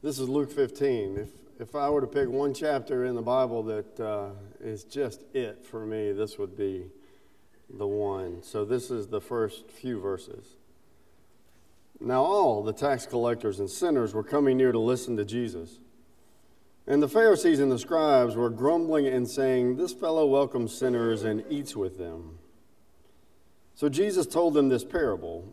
This is Luke 15. If, if I were to pick one chapter in the Bible that uh, is just it for me, this would be the one. So this is the first few verses. Now, all the tax collectors and sinners were coming near to listen to Jesus. And the Pharisees and the scribes were grumbling and saying, This fellow welcomes sinners and eats with them. So Jesus told them this parable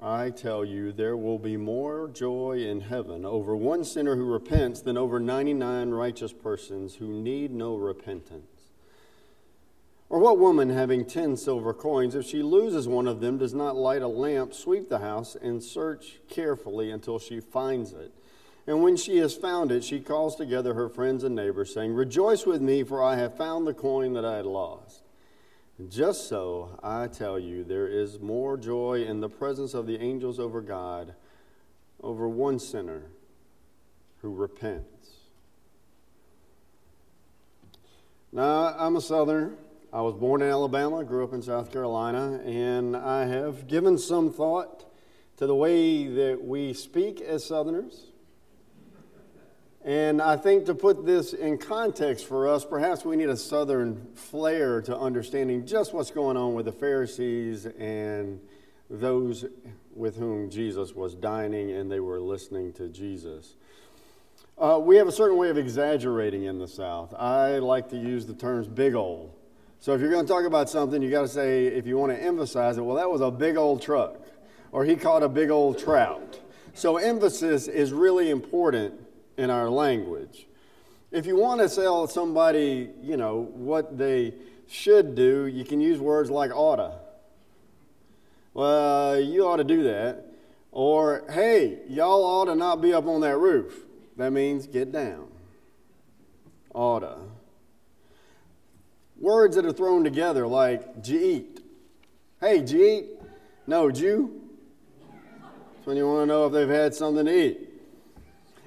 I tell you, there will be more joy in heaven over one sinner who repents than over 99 righteous persons who need no repentance. Or what woman, having 10 silver coins, if she loses one of them, does not light a lamp, sweep the house, and search carefully until she finds it? And when she has found it, she calls together her friends and neighbors, saying, Rejoice with me, for I have found the coin that I had lost. Just so, I tell you, there is more joy in the presence of the angels over God over one sinner who repents. Now, I'm a Southerner. I was born in Alabama, grew up in South Carolina, and I have given some thought to the way that we speak as Southerners. And I think to put this in context for us, perhaps we need a southern flair to understanding just what's going on with the Pharisees and those with whom Jesus was dining and they were listening to Jesus. Uh, we have a certain way of exaggerating in the South. I like to use the terms big old. So if you're going to talk about something, you got to say, if you want to emphasize it, well, that was a big old truck, or he caught a big old trout. So emphasis is really important in our language. If you want to tell somebody, you know, what they should do, you can use words like oughta. Well, you ought to do that. Or, hey, y'all ought to not be up on that roof. That means get down. Oughta. Words that are thrown together like jeet. Hey, jeet. No, Jew. That's when you want to know if they've had something to eat.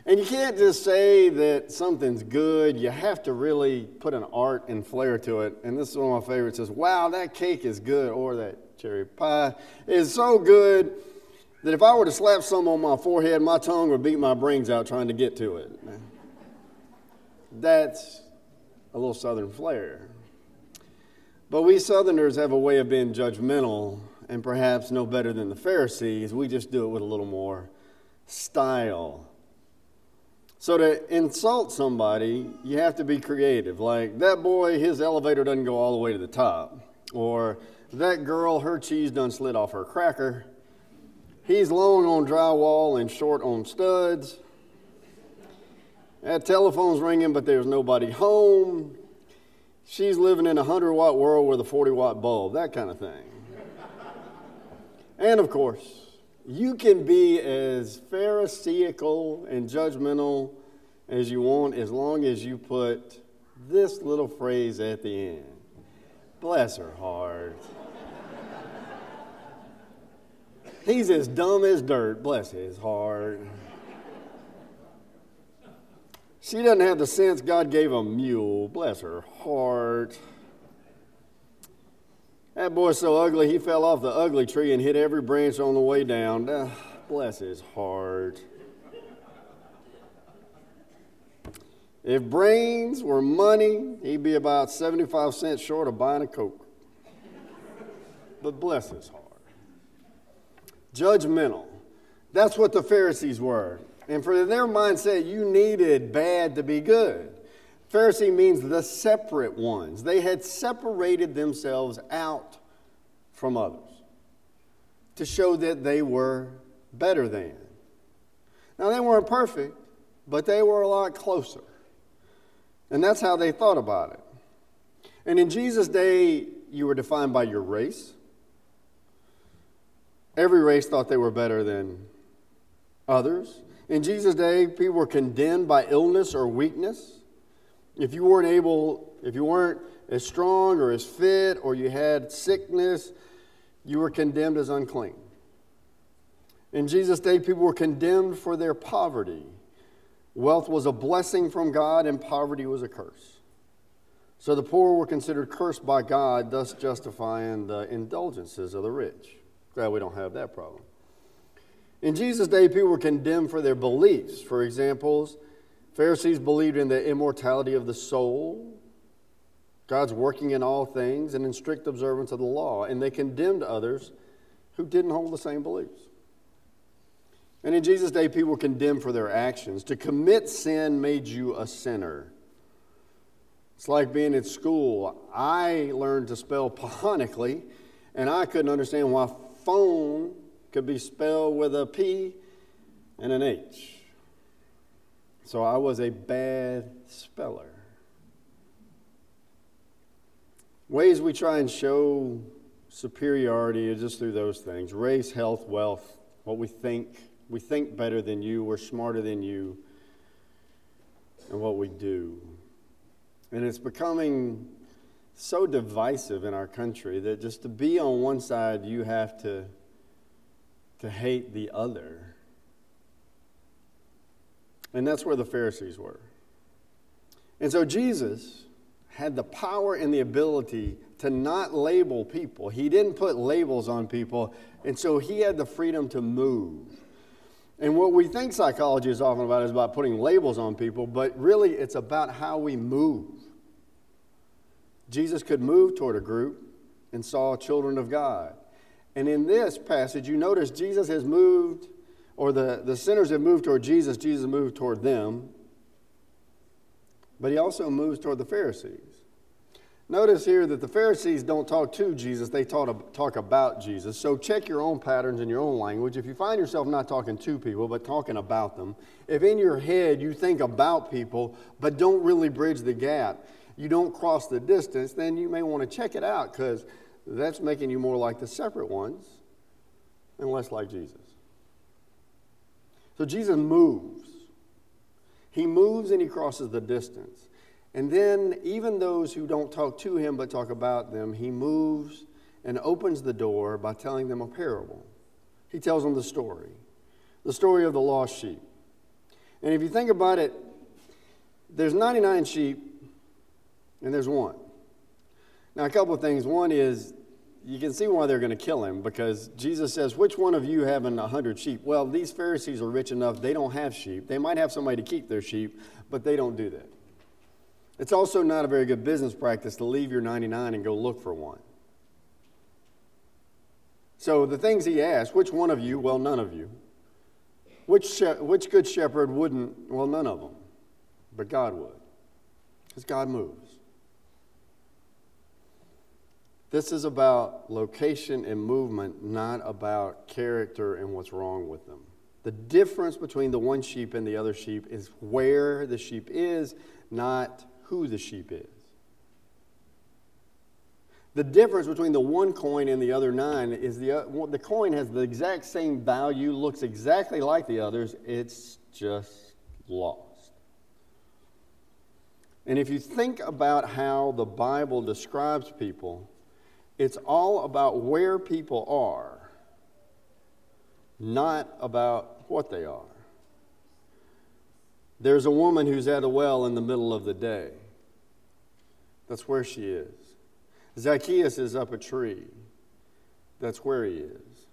And you can't just say that something's good. You have to really put an art and flair to it. And this is one of my favorites is, wow, that cake is good, or that cherry pie is so good that if I were to slap some on my forehead, my tongue would beat my brains out trying to get to it. That's a little southern flair. But we southerners have a way of being judgmental and perhaps no better than the Pharisees. We just do it with a little more style. So to insult somebody, you have to be creative. Like, that boy, his elevator doesn't go all the way to the top. Or, that girl, her cheese done slid off her cracker. He's long on drywall and short on studs. That telephone's ringing, but there's nobody home. She's living in a 100 watt world with a 40 watt bulb, that kind of thing. and of course, you can be as pharisaical and judgmental as you want as long as you put this little phrase at the end. Bless her heart. He's as dumb as dirt. Bless his heart. She doesn't have the sense God gave a mule. Bless her heart. That boy's so ugly, he fell off the ugly tree and hit every branch on the way down. Bless his heart. If brains were money, he'd be about 75 cents short of buying a Coke. But bless his heart. Judgmental. That's what the Pharisees were. And for their mindset, you needed bad to be good. Pharisee means the separate ones. They had separated themselves out from others to show that they were better than. Now, they weren't perfect, but they were a lot closer. And that's how they thought about it. And in Jesus' day, you were defined by your race. Every race thought they were better than others. In Jesus' day, people were condemned by illness or weakness. If you weren't able, If you weren't as strong or as fit or you had sickness, you were condemned as unclean. In Jesus' day, people were condemned for their poverty. Wealth was a blessing from God, and poverty was a curse. So the poor were considered cursed by God, thus justifying the indulgences of the rich. Glad we don't have that problem. In Jesus' day, people were condemned for their beliefs. For examples, Pharisees believed in the immortality of the soul, God's working in all things, and in strict observance of the law, and they condemned others who didn't hold the same beliefs. And in Jesus' day, people were condemned for their actions. To commit sin made you a sinner. It's like being in school. I learned to spell phonetically, and I couldn't understand why phone could be spelled with a P and an H. So I was a bad speller. Ways we try and show superiority is just through those things race, health, wealth, what we think. We think better than you, we're smarter than you, and what we do. And it's becoming so divisive in our country that just to be on one side, you have to, to hate the other. And that's where the Pharisees were. And so Jesus had the power and the ability to not label people. He didn't put labels on people, and so he had the freedom to move. And what we think psychology is often about is about putting labels on people, but really it's about how we move. Jesus could move toward a group and saw children of God. And in this passage, you notice Jesus has moved, or the, the sinners have moved toward Jesus, Jesus moved toward them, but he also moves toward the Pharisees. Notice here that the Pharisees don't talk to Jesus, they talk, talk about Jesus. So check your own patterns in your own language. If you find yourself not talking to people, but talking about them, if in your head you think about people, but don't really bridge the gap, you don't cross the distance, then you may want to check it out because that's making you more like the separate ones and less like Jesus. So Jesus moves. He moves and he crosses the distance. And then, even those who don't talk to him but talk about them, he moves and opens the door by telling them a parable. He tells them the story the story of the lost sheep. And if you think about it, there's 99 sheep and there's one. Now, a couple of things. One is you can see why they're going to kill him because Jesus says, Which one of you having a hundred sheep? Well, these Pharisees are rich enough, they don't have sheep. They might have somebody to keep their sheep, but they don't do that. It's also not a very good business practice to leave your 99 and go look for one. So the things he asked, which one of you? Well, none of you. Which, which good shepherd wouldn't? Well, none of them. But God would. Because God moves. This is about location and movement, not about character and what's wrong with them. The difference between the one sheep and the other sheep is where the sheep is, not who the sheep is. The difference between the one coin and the other nine is the, uh, the coin has the exact same value, looks exactly like the others, it's just lost. And if you think about how the Bible describes people, it's all about where people are, not about what they are. There's a woman who's at a well in the middle of the day. That's where she is. Zacchaeus is up a tree. That's where he is.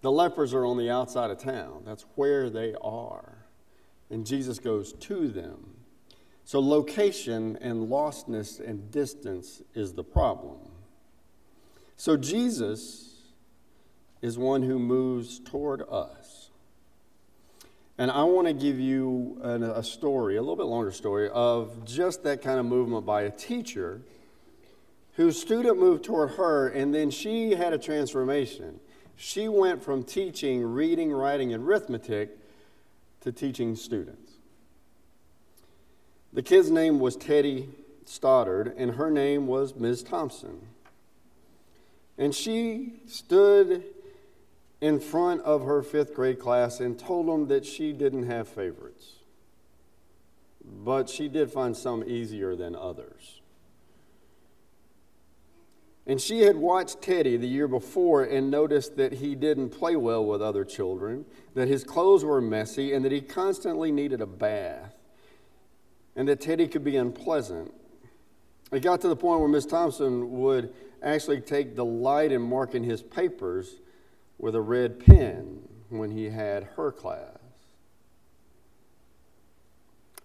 The lepers are on the outside of town. That's where they are. And Jesus goes to them. So, location and lostness and distance is the problem. So, Jesus is one who moves toward us. And I want to give you an, a story, a little bit longer story, of just that kind of movement by a teacher whose student moved toward her, and then she had a transformation. She went from teaching reading, writing, and arithmetic to teaching students. The kid's name was Teddy Stoddard, and her name was Ms. Thompson. And she stood in front of her fifth grade class and told them that she didn't have favorites. but she did find some easier than others. And she had watched Teddy the year before and noticed that he didn't play well with other children, that his clothes were messy, and that he constantly needed a bath, and that Teddy could be unpleasant. It got to the point where Miss Thompson would actually take delight in marking his papers with a red pen when he had her class.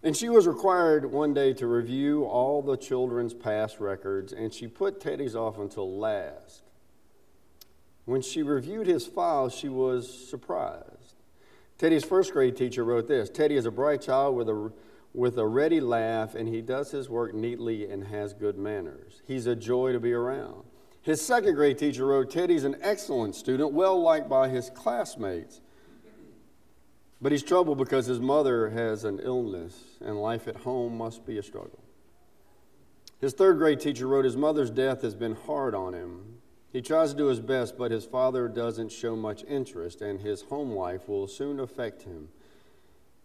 And she was required one day to review all the children's past records, and she put Teddy's off until last. When she reviewed his file, she was surprised. Teddy's first grade teacher wrote this Teddy is a bright child with a, with a ready laugh, and he does his work neatly and has good manners. He's a joy to be around. His second grade teacher wrote Teddy's an excellent student, well liked by his classmates. But he's troubled because his mother has an illness and life at home must be a struggle. His third grade teacher wrote his mother's death has been hard on him. He tries to do his best, but his father doesn't show much interest, and his home life will soon affect him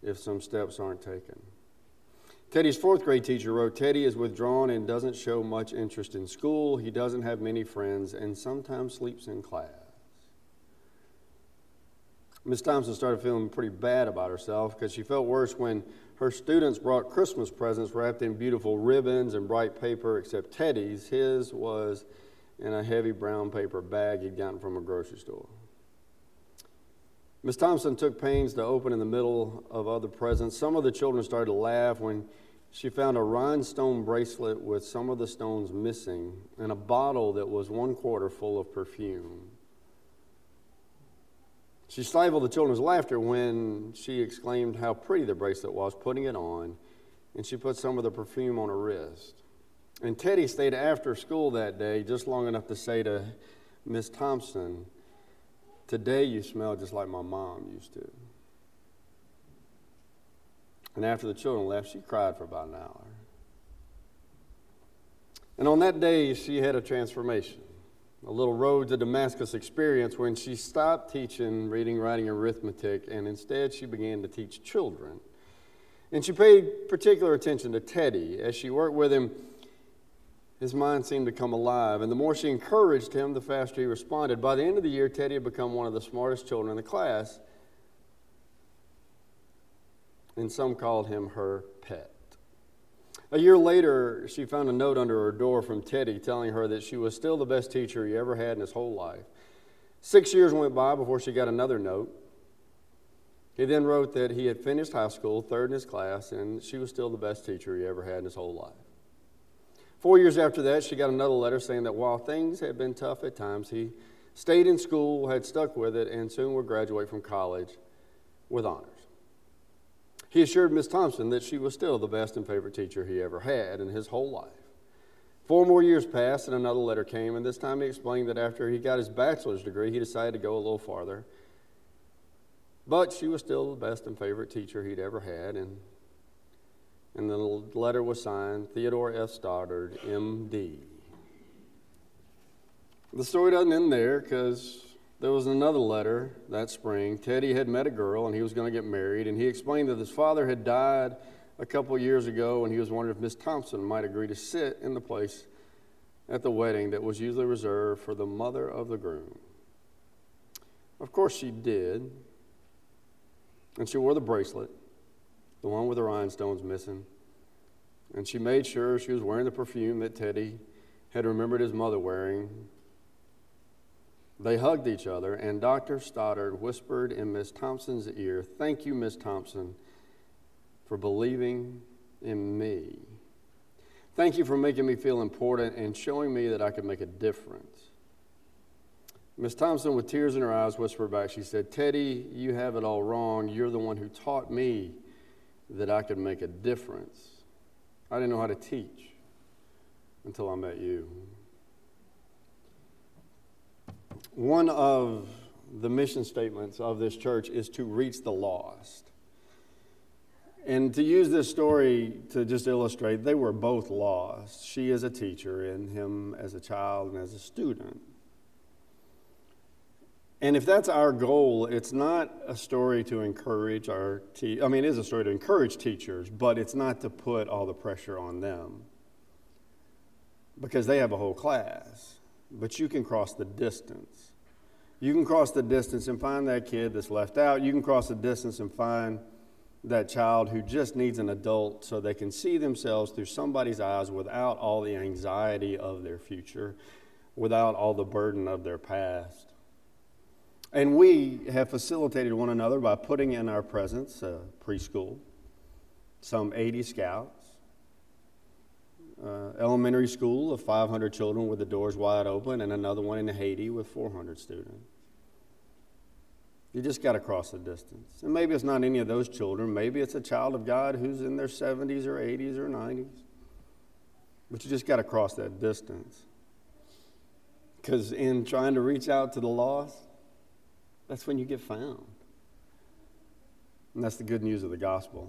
if some steps aren't taken. Teddy's fourth grade teacher wrote Teddy is withdrawn and doesn't show much interest in school. He doesn't have many friends and sometimes sleeps in class. Miss Thompson started feeling pretty bad about herself because she felt worse when her students brought Christmas presents wrapped in beautiful ribbons and bright paper, except Teddy's. His was in a heavy brown paper bag he'd gotten from a grocery store. Miss Thompson took pains to open in the middle of other presents. Some of the children started to laugh when she found a rhinestone bracelet with some of the stones missing and a bottle that was one quarter full of perfume. She stifled the children's laughter when she exclaimed how pretty the bracelet was, putting it on, and she put some of the perfume on her wrist. And Teddy stayed after school that day just long enough to say to Miss Thompson, Today you smell just like my mom used to. And after the children left, she cried for about an hour. And on that day, she had a transformation a little road to Damascus experience when she stopped teaching reading, writing, arithmetic, and instead she began to teach children. And she paid particular attention to Teddy. As she worked with him, his mind seemed to come alive. And the more she encouraged him, the faster he responded. By the end of the year, Teddy had become one of the smartest children in the class. And some called him her pet. A year later, she found a note under her door from Teddy telling her that she was still the best teacher he ever had in his whole life. Six years went by before she got another note. He then wrote that he had finished high school, third in his class, and she was still the best teacher he ever had in his whole life. Four years after that, she got another letter saying that while things had been tough at times, he stayed in school, had stuck with it, and soon would graduate from college with honors. He assured Miss Thompson that she was still the best and favorite teacher he ever had in his whole life. Four more years passed, and another letter came, and this time he explained that after he got his bachelor's degree, he decided to go a little farther. But she was still the best and favorite teacher he'd ever had, and, and the letter was signed Theodore F. Stoddard, M.D. The story doesn't end there because there was another letter that spring. Teddy had met a girl and he was going to get married, and he explained that his father had died a couple years ago, and he was wondering if Miss Thompson might agree to sit in the place at the wedding that was usually reserved for the mother of the groom. Of course, she did, and she wore the bracelet, the one with the rhinestones missing, and she made sure she was wearing the perfume that Teddy had remembered his mother wearing they hugged each other, and Dr. Stoddard whispered in Miss Thompson's ear, Thank you, Miss Thompson, for believing in me. Thank you for making me feel important and showing me that I could make a difference. Miss Thompson, with tears in her eyes, whispered back, She said, Teddy, you have it all wrong. You're the one who taught me that I could make a difference. I didn't know how to teach until I met you. One of the mission statements of this church is to reach the lost. And to use this story to just illustrate, they were both lost. She as a teacher, and him as a child and as a student. And if that's our goal, it's not a story to encourage our te- I mean, it is a story to encourage teachers, but it's not to put all the pressure on them because they have a whole class. But you can cross the distance. You can cross the distance and find that kid that's left out. You can cross the distance and find that child who just needs an adult so they can see themselves through somebody's eyes without all the anxiety of their future, without all the burden of their past. And we have facilitated one another by putting in our presence a preschool, some 80 scouts, uh, elementary school of 500 children with the doors wide open, and another one in Haiti with 400 students. You just got to cross the distance. And maybe it's not any of those children. Maybe it's a child of God who's in their 70s or 80s or 90s. But you just got to cross that distance. Because in trying to reach out to the lost, that's when you get found. And that's the good news of the gospel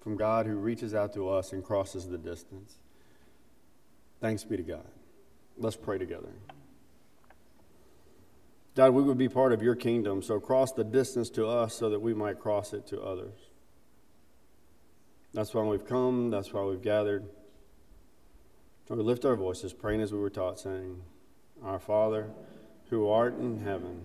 from God who reaches out to us and crosses the distance. Thanks be to God. Let's pray together. God, we would be part of your kingdom, so cross the distance to us so that we might cross it to others. That's why we've come, that's why we've gathered. So we lift our voices, praying as we were taught, saying, Our Father, who art in heaven,